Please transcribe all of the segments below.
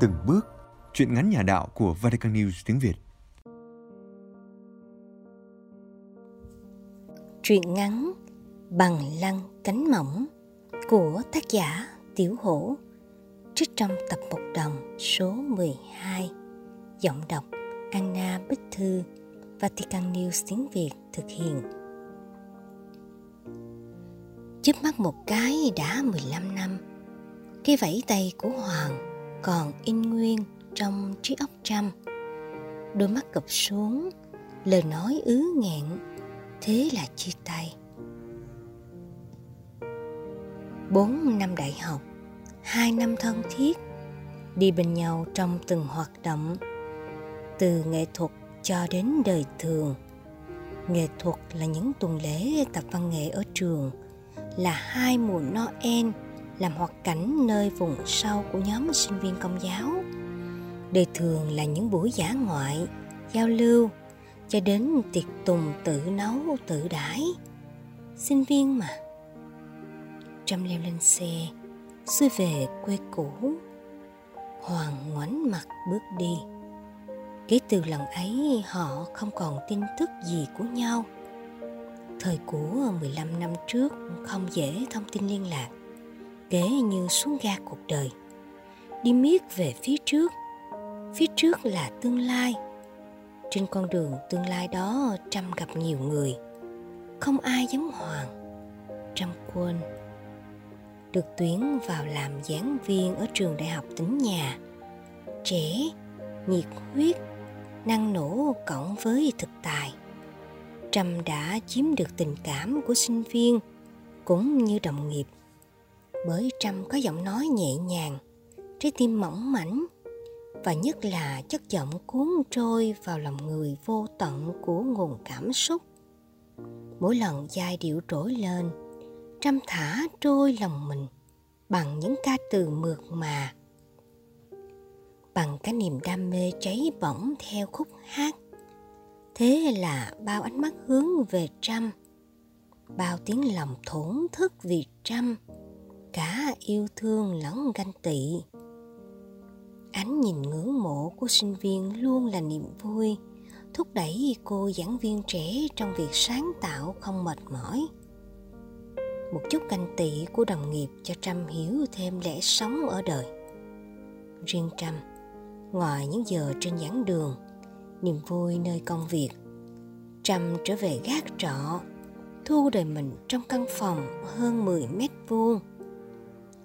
Từng bước, chuyện ngắn nhà đạo của Vatican News tiếng Việt. Truyện ngắn Bằng lăng cánh mỏng của tác giả Tiểu Hổ trích trong tập một đồng số 12 giọng đọc Anna Bích Thư Vatican News tiếng Việt thực hiện Chớp mắt một cái đã 15 năm Cái vẫy tay của Hoàng còn in nguyên trong trí óc trăm Đôi mắt cụp xuống, Lời nói ứ nghẹn, Thế là chia tay. Bốn năm đại học, Hai năm thân thiết, Đi bên nhau trong từng hoạt động, Từ nghệ thuật cho đến đời thường. Nghệ thuật là những tuần lễ tập văn nghệ ở trường, Là hai mùa Noel làm hoạt cảnh nơi vùng sâu của nhóm sinh viên công giáo. Đời thường là những buổi giả ngoại, giao lưu, cho đến tiệc tùng tự nấu tự đãi. Sinh viên mà. Trâm leo lên xe, xuôi về quê cũ. Hoàng ngoảnh mặt bước đi. Kể từ lần ấy họ không còn tin tức gì của nhau. Thời của 15 năm trước không dễ thông tin liên lạc kể như xuống ga cuộc đời. Đi miết về phía trước. Phía trước là tương lai. Trên con đường tương lai đó trăm gặp nhiều người. Không ai giống hoàng. Trăm quên. Được tuyển vào làm giảng viên ở trường đại học tỉnh nhà. Trẻ, nhiệt huyết, năng nổ cộng với thực tài. Trâm đã chiếm được tình cảm của sinh viên cũng như đồng nghiệp bởi Trâm có giọng nói nhẹ nhàng, trái tim mỏng mảnh và nhất là chất giọng cuốn trôi vào lòng người vô tận của nguồn cảm xúc. Mỗi lần giai điệu trỗi lên, Trâm thả trôi lòng mình bằng những ca từ mượt mà, bằng cái niềm đam mê cháy bỏng theo khúc hát. Thế là bao ánh mắt hướng về Trâm, bao tiếng lòng thổn thức vì Trâm, cả yêu thương lẫn ganh tị. Ánh nhìn ngưỡng mộ của sinh viên luôn là niềm vui, thúc đẩy cô giảng viên trẻ trong việc sáng tạo không mệt mỏi. Một chút canh tị của đồng nghiệp cho trâm hiểu thêm lẽ sống ở đời. Riêng trâm, ngoài những giờ trên giảng đường, niềm vui nơi công việc, trâm trở về gác trọ, thu đời mình trong căn phòng hơn 10 mét vuông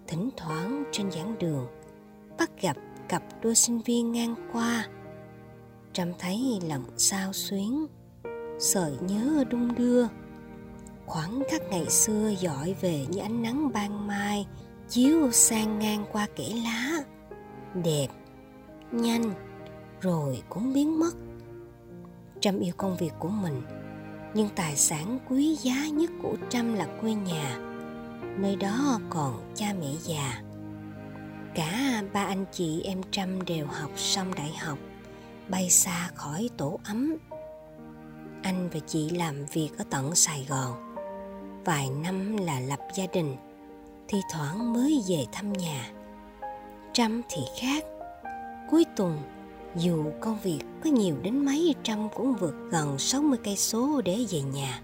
thỉnh thoảng trên giảng đường, bắt gặp cặp đôi sinh viên ngang qua. Trâm thấy lòng sao xuyến, sợi nhớ đung đưa. Khoảng khắc ngày xưa dọi về như ánh nắng ban mai, chiếu sang ngang qua kẽ lá. Đẹp, nhanh, rồi cũng biến mất. Trâm yêu công việc của mình, nhưng tài sản quý giá nhất của trâm là quê nhà nơi đó còn cha mẹ già. Cả ba anh chị em trâm đều học xong đại học, bay xa khỏi tổ ấm. Anh và chị làm việc ở tận sài gòn. Vài năm là lập gia đình, thi thoảng mới về thăm nhà. Trâm thì khác. Cuối tuần, dù công việc có nhiều đến mấy trăm cũng vượt gần 60 cây số để về nhà.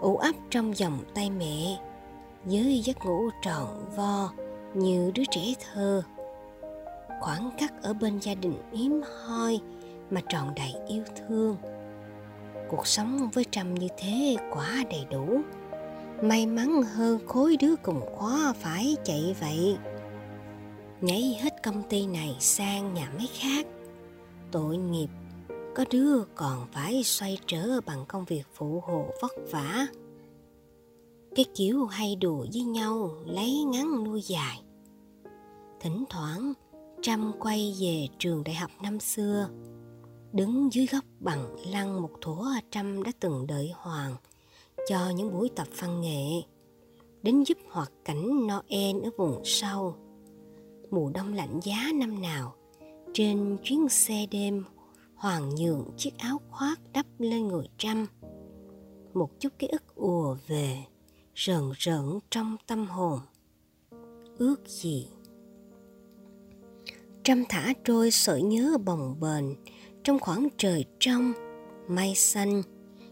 Ủ ấp trong vòng tay mẹ với giấc ngủ tròn vo như đứa trẻ thơ. Khoảng khắc ở bên gia đình hiếm hoi mà tròn đầy yêu thương. Cuộc sống với trầm như thế quá đầy đủ. May mắn hơn khối đứa cùng khóa phải chạy vậy. Nhảy hết công ty này sang nhà máy khác. Tội nghiệp, có đứa còn phải xoay trở bằng công việc phụ hộ vất vả cái kiểu hay đùa với nhau, lấy ngắn nuôi dài. Thỉnh thoảng, trâm quay về trường đại học năm xưa. Đứng dưới góc bằng lăng một thủa, trâm đã từng đợi hoàng cho những buổi tập văn nghệ, đến giúp hoạt cảnh noel ở vùng sâu mùa đông lạnh giá năm nào, trên chuyến xe đêm, hoàng nhường chiếc áo khoác đắp lên người trâm. Một chút ký ức ùa về rợn rợn trong tâm hồn ước gì trăm thả trôi sợi nhớ bồng bềnh trong khoảng trời trong, mây xanh,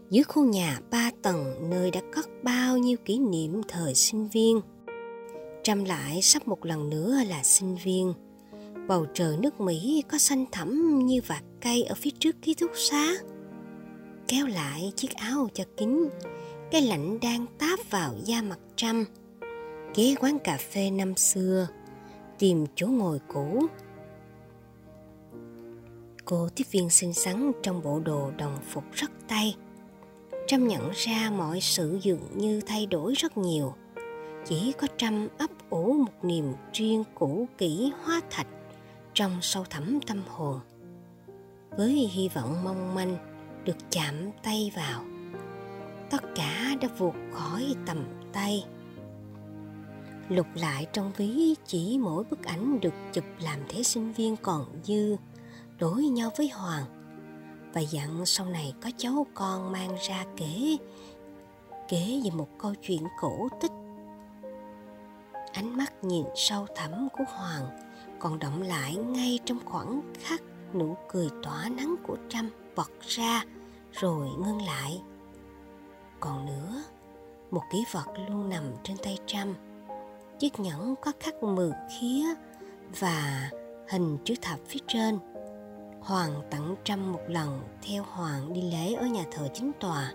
dưới khu nhà ba tầng nơi đã cất bao nhiêu kỷ niệm thời sinh viên. Trăm lại sắp một lần nữa là sinh viên. Bầu trời nước Mỹ có xanh thẳm như vạt cây ở phía trước ký túc xá. Kéo lại chiếc áo cho kín, cái lạnh đang táp vào da mặt trăm Ghé quán cà phê năm xưa, tìm chỗ ngồi cũ. Cô tiếp viên xinh xắn trong bộ đồ đồng phục rất tay. Trâm nhận ra mọi sự dường như thay đổi rất nhiều. Chỉ có Trâm ấp ủ một niềm riêng cũ kỹ hóa thạch trong sâu thẳm tâm hồn. Với hy vọng mong manh được chạm tay vào. Tất cả đã vụt khỏi tầm tay. Lục lại trong ví chỉ mỗi bức ảnh được chụp làm thế sinh viên còn dư, đối nhau với hoàng. Và dặn sau này có cháu con mang ra kể kể về một câu chuyện cổ tích. Ánh mắt nhìn sâu thẳm của hoàng còn động lại ngay trong khoảng khắc nụ cười tỏa nắng của trâm bật ra rồi ngưng lại còn nữa. Một kỷ vật luôn nằm trên tay trăm chiếc nhẫn có khắc mười khía và hình chữ thập phía trên. Hoàng tặng trăm một lần theo hoàng đi lễ ở nhà thờ chính tòa.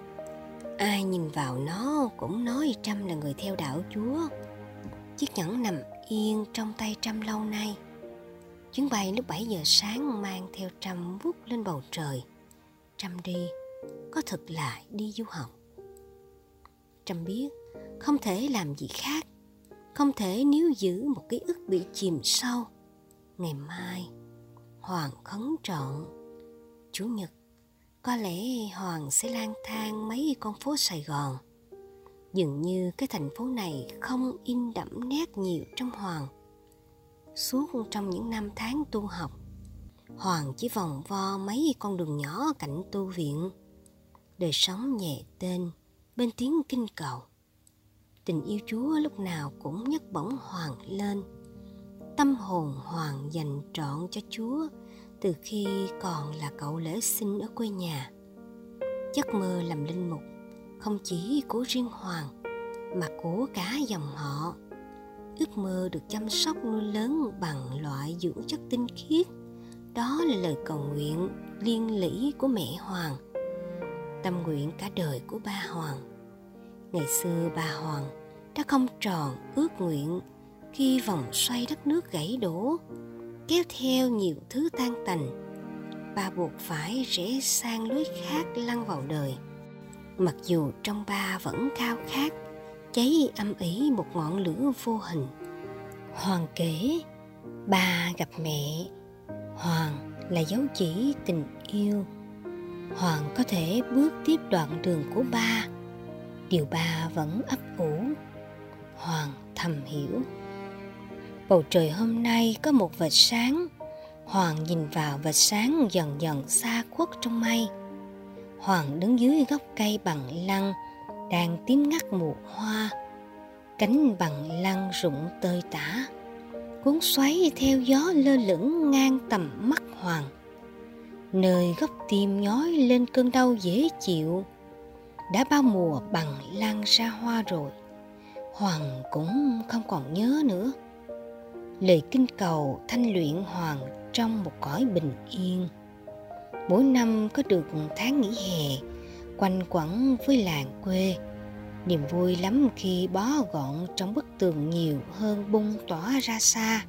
Ai nhìn vào nó cũng nói trâm là người theo đạo chúa. Chiếc nhẫn nằm yên trong tay trâm lâu nay. Chuyến bay lúc 7 giờ sáng mang theo trâm vút lên bầu trời. Trâm đi, có thực là đi du học trâm biết, không thể làm gì khác, không thể níu giữ một ký ức bị chìm sâu. Ngày mai, hoàng khấn trọn. Chủ nhật, có lẽ hoàng sẽ lang thang mấy con phố sài gòn. Dường như cái thành phố này không in đậm nét nhiều trong hoàng. Suốt trong những năm tháng tu học, hoàng chỉ vòng vo mấy con đường nhỏ cạnh tu viện. Đời sống nhẹ tên bên tiếng kinh cầu tình yêu Chúa lúc nào cũng nhấc bổng Hoàng lên. Tâm hồn Hoàng dành trọn cho Chúa từ khi còn là cậu lễ sinh ở quê nhà. Giấc mơ làm linh mục không chỉ của riêng Hoàng, mà của cả dòng họ. Ước mơ được chăm sóc nuôi lớn bằng loại dưỡng chất tinh khiết. Đó là lời cầu nguyện liên lỉ của mẹ Hoàng. Tâm nguyện cả đời của ba Hoàng. Ngày xưa bà Hoàng đã không tròn ước nguyện khi vòng xoay đất nước gãy đổ, kéo theo nhiều thứ tan tành. Bà buộc phải rẽ sang lối khác lăn vào đời. Mặc dù trong ba vẫn khao khát, cháy âm ỉ một ngọn lửa vô hình. Hoàng kể, bà gặp mẹ. Hoàng là dấu chỉ tình yêu. Hoàng có thể bước tiếp đoạn đường của ba điều ba vẫn ấp ủ Hoàng thầm hiểu. Bầu trời hôm nay có một vệt sáng. Hoàng nhìn vào vệt sáng dần dần xa khuất trong mây. Hoàng đứng dưới gốc cây bằng lăng, đang tím ngắt mùa hoa. Cánh bằng lăng rụng tơi tả, cuốn xoáy theo gió lơ lửng ngang tầm mắt Hoàng. Nơi góc tim nhói lên cơn đau dễ chịu, đã bao mùa bằng lan ra hoa rồi Hoàng cũng không còn nhớ nữa. Lời kinh cầu thanh luyện Hoàng trong một cõi bình yên. Mỗi năm có được tháng nghỉ hè, quanh quẩn với làng quê. Niềm vui lắm khi bó gọn trong bức tường nhiều hơn bung tỏa ra xa.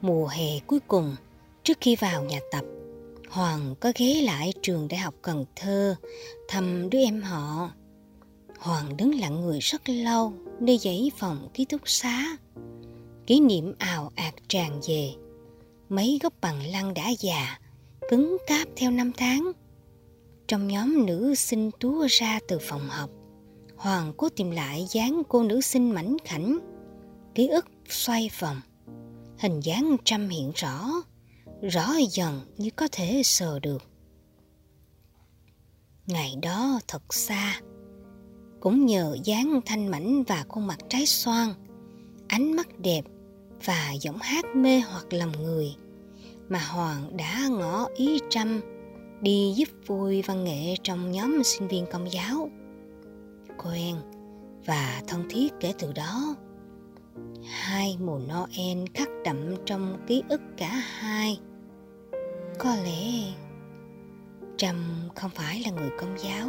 Mùa hè cuối cùng, trước khi vào nhà tập, Hoàng có ghé lại trường Đại học Cần Thơ thăm đứa em họ Hoàng đứng lặng người rất lâu nơi dãy phòng ký túc xá. Kỷ niệm ào ạt tràn về. Mấy gốc bằng lăng đã già, cứng cáp theo năm tháng. Trong nhóm nữ sinh túa ra từ phòng học, Hoàng cố tìm lại dáng cô nữ sinh mảnh khảnh. Ký ức xoay vòng, hình dáng trăm hiện rõ, rõ dần như có thể sờ được. Ngày đó thật xa, cũng nhờ dáng thanh mảnh và khuôn mặt trái xoan ánh mắt đẹp và giọng hát mê hoặc lòng người mà Hoàng đã ngỏ ý trăm đi giúp vui văn nghệ trong nhóm sinh viên công giáo. Quen và thân thiết kể từ đó. Hai mùa Noel khắc đậm trong ký ức cả hai. Có lẽ Trâm không phải là người công giáo,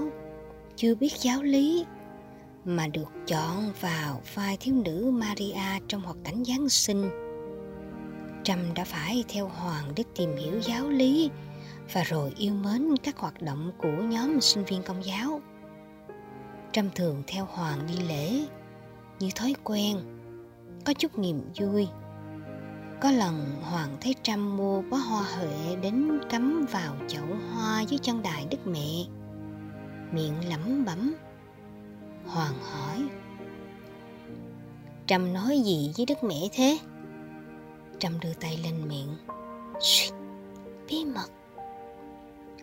chưa biết giáo lý, mà được chọn vào vai thiếu nữ Maria trong hoạt cảnh Giáng sinh. Trâm đã phải theo Hoàng để tìm hiểu giáo lý và rồi yêu mến các hoạt động của nhóm sinh viên công giáo. Trâm thường theo Hoàng đi lễ như thói quen, có chút niềm vui. Có lần Hoàng thấy Trâm mua bó hoa huệ đến cắm vào chậu hoa dưới chân đài Đức Mẹ. Miệng lẩm bẩm. Hoàng hỏi. Trâm nói gì với Đức Mẹ thế? Trâm đưa tay lên miệng. Suýt, bí mật.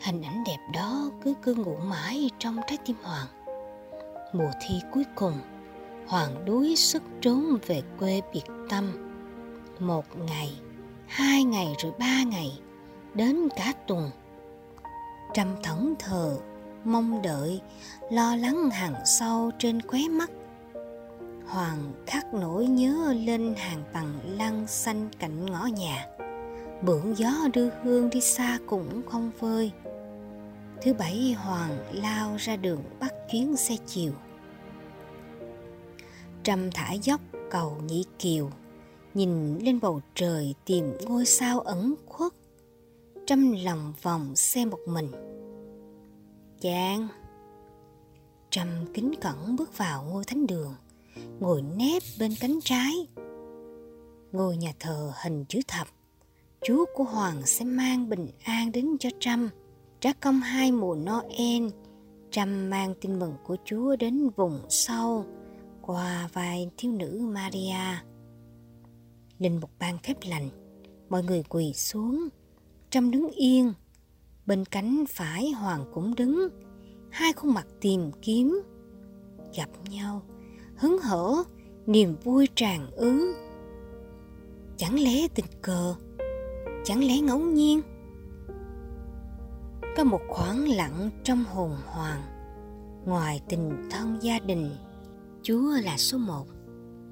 Hình ảnh đẹp đó cứ cư ngụ mãi trong trái tim Hoàng. Mùa thi cuối cùng, Hoàng đuối sức trốn về quê biệt tâm. Một ngày, hai ngày rồi ba ngày, đến cả tuần. Trầm thẫn thờ, mong đợi, lo lắng hàng sâu trên khóe mắt. Hoàng khắc nỗi nhớ lên hàng bằng lăng xanh cạnh ngõ nhà. Bưởng gió đưa hương đi xa cũng không vơi Thứ bảy Hoàng lao ra đường bắt chuyến xe chiều. Trầm thả dốc cầu nhị kiều, nhìn lên bầu trời tìm ngôi sao ẩn khuất. Trăm lòng vòng xe một mình. Chàng! Trầm kính cẩn bước vào ngôi thánh đường, ngồi nép bên cánh trái. Ngôi nhà thờ hình chữ thập, Chúa của Hoàng sẽ mang bình an đến cho Trâm trả công hai mùa Noel, Trâm mang tin mừng của Chúa đến vùng sâu qua vai thiếu nữ Maria. Linh một ban phép lành, mọi người quỳ xuống, trăm đứng yên, bên cánh phải Hoàng cũng đứng, hai khuôn mặt tìm kiếm, gặp nhau, hứng hở, niềm vui tràn ứ. Chẳng lẽ tình cờ, chẳng lẽ ngẫu nhiên? có một khoảng lặng trong hồn hoàng ngoài tình thân gia đình chúa là số một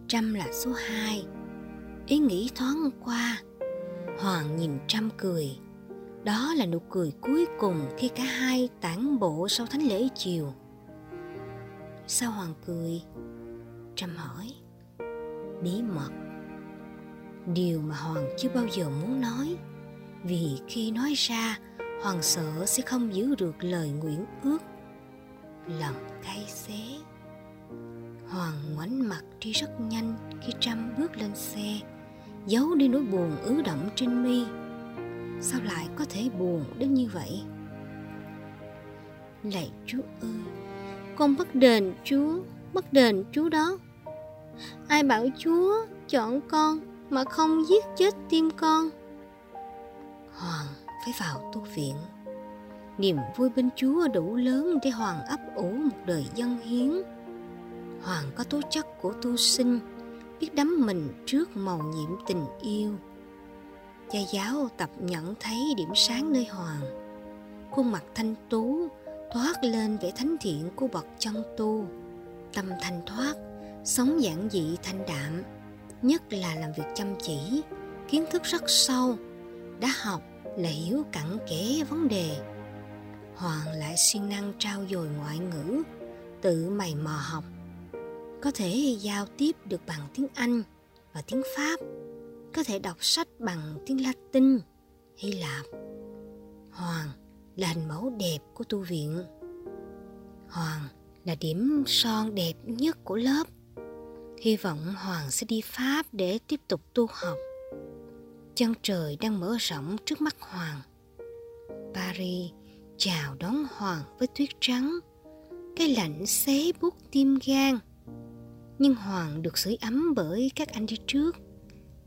trâm là số hai. Ý nghĩ thoáng qua, hoàng nhìn trâm cười. Đó là nụ cười cuối cùng khi cả hai tản bộ sau thánh lễ chiều. Sao hoàng cười? Trâm hỏi. Bí mật. Điều mà hoàng chưa bao giờ muốn nói, vì khi nói ra, Hoàng sợ sẽ không giữ được lời nguyện ước. Lòng cay xé. Hoàng ngoảnh mặt đi rất nhanh khi Trâm bước lên xe, Giấu đi nỗi buồn ứ động trên mi. Sao lại có thể buồn đến như vậy? Lạy Chúa ơi, Con bất đền Chúa, Bất đền Chúa đó. Ai bảo Chúa chọn con Mà không giết chết tim con? Hoàng phải vào tu viện. Niềm vui bên chúa đủ lớn để hoàng ấp ủ một đời dân hiến hoàng có tố chất của tu sinh, biết đắm mình trước màu nhiệm tình yêu. Cha giáo tập nhận thấy điểm sáng nơi hoàng. Khuôn mặt thanh tú, thoát lên vẻ thánh thiện của bậc chân tu. Tâm thanh thoát, sống giản dị thanh đạm, nhất là làm việc chăm chỉ, kiến thức rất sâu, đã học là hiểu cặn kẽ vấn đề. Hoàng lại siêng năng trao dồi ngoại ngữ, tự mày mò học có thể giao tiếp được bằng tiếng anh và tiếng pháp có thể đọc sách bằng tiếng latin hy lạp hoàng là hình mẫu đẹp của tu viện hoàng là điểm son đẹp nhất của lớp hy vọng hoàng sẽ đi pháp để tiếp tục tu học chân trời đang mở rộng trước mắt Hoàng. Paris chào đón Hoàng với tuyết trắng, cái lạnh xé buốt tim gan. Nhưng Hoàng được sưởi ấm bởi các anh đi trước,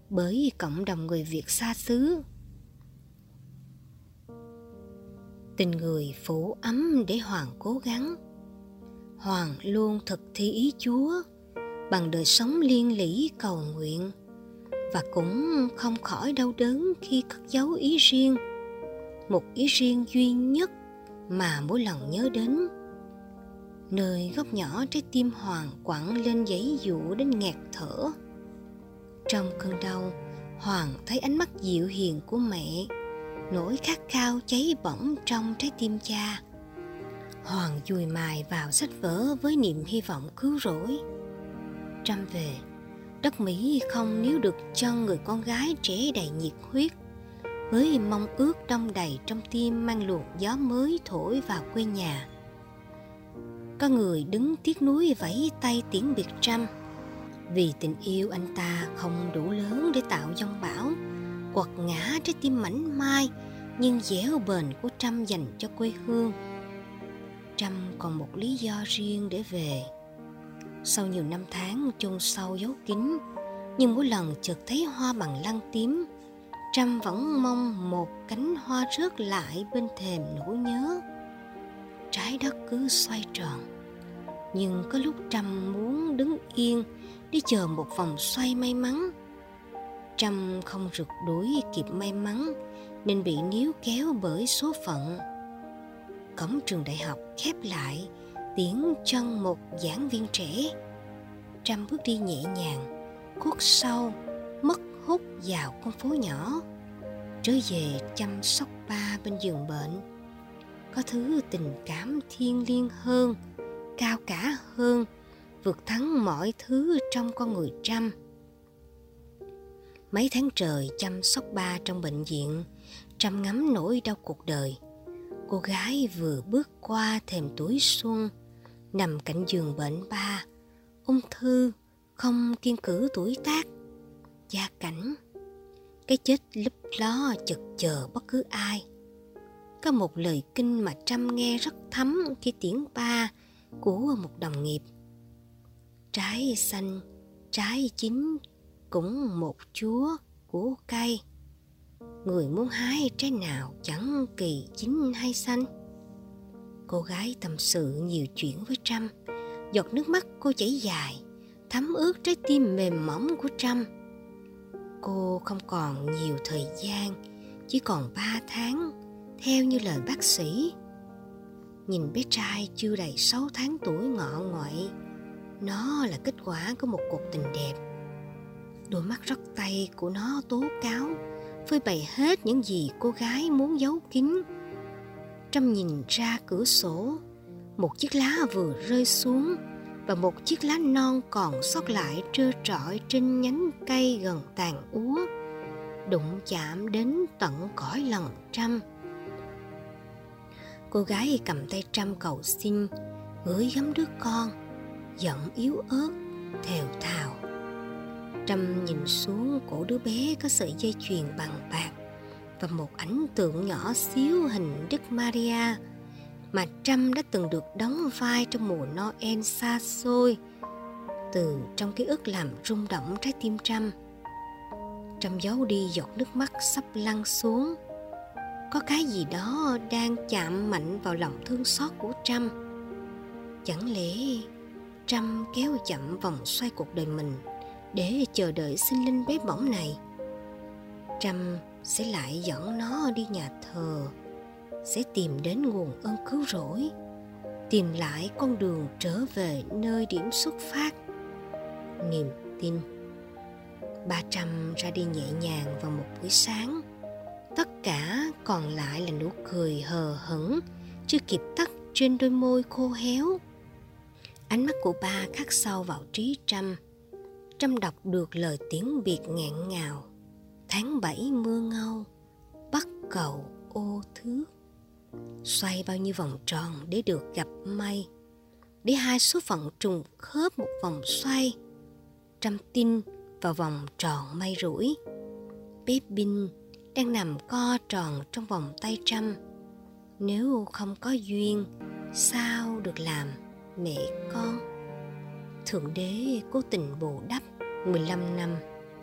bởi cộng đồng người Việt xa xứ. Tình người phủ ấm để Hoàng cố gắng. Hoàng luôn thực thi ý Chúa bằng đời sống liên lỉ cầu nguyện và cũng không khỏi đau đớn khi cất giấu ý riêng một ý riêng duy nhất mà mỗi lần nhớ đến nơi góc nhỏ trái tim hoàng quẳng lên giấy dụ đến nghẹt thở. Trong cơn đau, hoàng thấy ánh mắt dịu hiền của mẹ. Nỗi khát khao cháy bỏng trong trái tim cha. Hoàng dùi mài vào sách vở với niềm hy vọng cứu rỗi. Trăm về, đất mỹ không níu được cho người con gái trẻ đầy nhiệt huyết. Với mong ước đông đầy trong tim mang luồng gió mới thổi vào quê nhà có người đứng tiếc nuối vẫy tay tiễn biệt trăm vì tình yêu anh ta không đủ lớn để tạo dông bão quật ngã trái tim mảnh mai nhưng dẻo bền của Trâm dành cho quê hương. Trâm còn một lý do riêng để về. Sau nhiều năm tháng chôn sâu giấu kín, nhưng mỗi lần chợt thấy hoa bằng lăng tím, Trâm vẫn mong một cánh hoa rớt lại bên thềm nỗi nhớ. Trái đất cứ xoay tròn, nhưng có lúc Trâm muốn đứng yên để chờ một vòng xoay may mắn. Trâm không rượt đuổi kịp may mắn nên bị níu kéo bởi số phận. Cổng trường đại học khép lại, tiễn chân một giảng viên trẻ. Trâm bước đi nhẹ nhàng, khuất sau mất hút vào con phố nhỏ. Trở về chăm sóc ba bên giường bệnh. Có thứ tình cảm thiêng liêng hơn, cao cả hơn, vượt thắng mọi thứ trong con người trăm. Mấy tháng trời chăm sóc ba trong bệnh viện, trăm ngắm nỗi đau cuộc đời. Cô gái vừa bước qua thềm tuổi xuân nằm cạnh giường bệnh ba. Ung thư không kiên cử tuổi tác gia cảnh. Cái chết lấp ló chực chờ bất cứ ai có một lời kinh mà trâm nghe rất thấm khi tiếng ba của một đồng nghiệp. Trái xanh, trái chín cũng một chúa của cây. Người muốn hái trái nào chẳng kỳ chín hay xanh. Cô gái tâm sự nhiều chuyện với trâm. Giọt nước mắt cô chảy dài, thấm ướt trái tim mềm mỏng của trâm. Cô không còn nhiều thời gian, chỉ còn ba tháng theo như lời bác sĩ, nhìn bé trai chưa đầy 6 tháng tuổi ngọ ngoại, nó là kết quả của một cuộc tình đẹp. Đôi mắt rất tay của nó tố cáo phơi bày hết những gì cô gái muốn giấu kín. Trâm nhìn ra cửa sổ, một chiếc lá vừa rơi xuống và một chiếc lá non còn sót lại trơ trọi trên nhánh cây gần tàn úa, đụng chạm đến tận cõi lòng trăm cô gái cầm tay trăm cầu xin gửi gắm đứa con, giọng yếu ớt, thều thào Trâm nhìn xuống cổ đứa bé có sợi dây chuyền bằng bạc và một ảnh tượng nhỏ xíu hình Đức Maria mà Trâm đã từng được đóng vai trong mùa Noel xa xôi, từ trong ký ức làm rung động trái tim Trâm. Trâm giấu đi giọt nước mắt sắp lăn xuống. Có cái gì đó đang chạm mạnh vào lòng thương xót của Trâm. Chẳng lẽ Trâm kéo chậm vòng xoay cuộc đời mình để chờ đợi sinh linh bé bỏng này? Trâm sẽ lại dẫn nó đi nhà thờ, sẽ tìm đến nguồn ơn cứu rỗi, tìm lại con đường trở về nơi điểm xuất phát. Niềm tin. Ba trăm ra đi nhẹ nhàng vào một buổi sáng tất cả còn lại là nụ cười hờ hững, chưa kịp tắt trên đôi môi khô héo. Ánh mắt của ba khắc sâu vào trí trăm Trâm đọc được lời tiếng biệt ngạn ngào. Tháng bảy mưa ngâu, Bắt cầu ô thước Xoay bao nhiêu vòng tròn để được gặp may Để hai số phận trùng khớp một vòng xoay. Trăm tin vào vòng tròn may rủi. Bé Binh đang nằm co tròn trong vòng tay trăm. Nếu không có duyên Sao được làm mẹ con? Thượng đế cố tình bù đắp 15 năm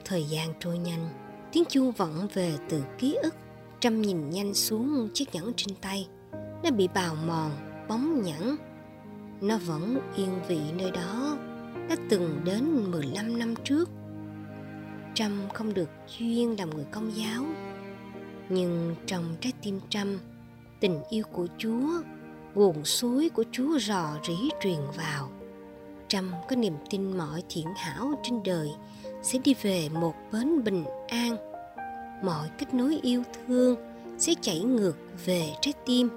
Thời gian trôi nhanh. Tiếng chuông vọng về từ ký ức. Trâm nhìn nhanh xuống chiếc nhẫn trên tay. Nó bị bào mòn, bóng nhẫn Nó vẫn yên vị nơi đó. Đã từng đến 15 năm trước. Trâm không được duyên làm người công giáo nhưng trong trái tim trâm, tình yêu của chúa, nguồn suối của chúa rò rỉ truyền vào. Trâm có niềm tin mọi thiện hảo trên đời sẽ đi về một bến bình an. Mọi kết nối yêu thương sẽ chảy ngược về trái tim.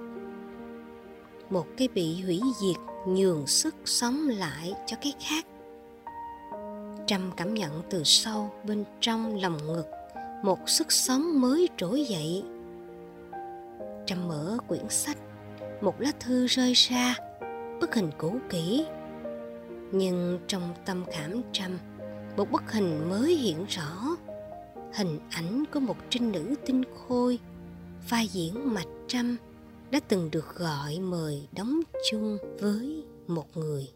Một cái bị hủy diệt nhường sức sống lại cho cái khác. Trâm cảm nhận từ sâu bên trong lòng ngực một sức sống mới trỗi dậy. Trâm mở quyển sách, một lá thư rơi ra, bức hình cũ kỹ. Nhưng trong tâm khảm trâm một bức hình mới hiện rõ. Hình ảnh của một trinh nữ tinh khôi, vai diễn mạch trăm đã từng được gọi mời đóng chung với một người.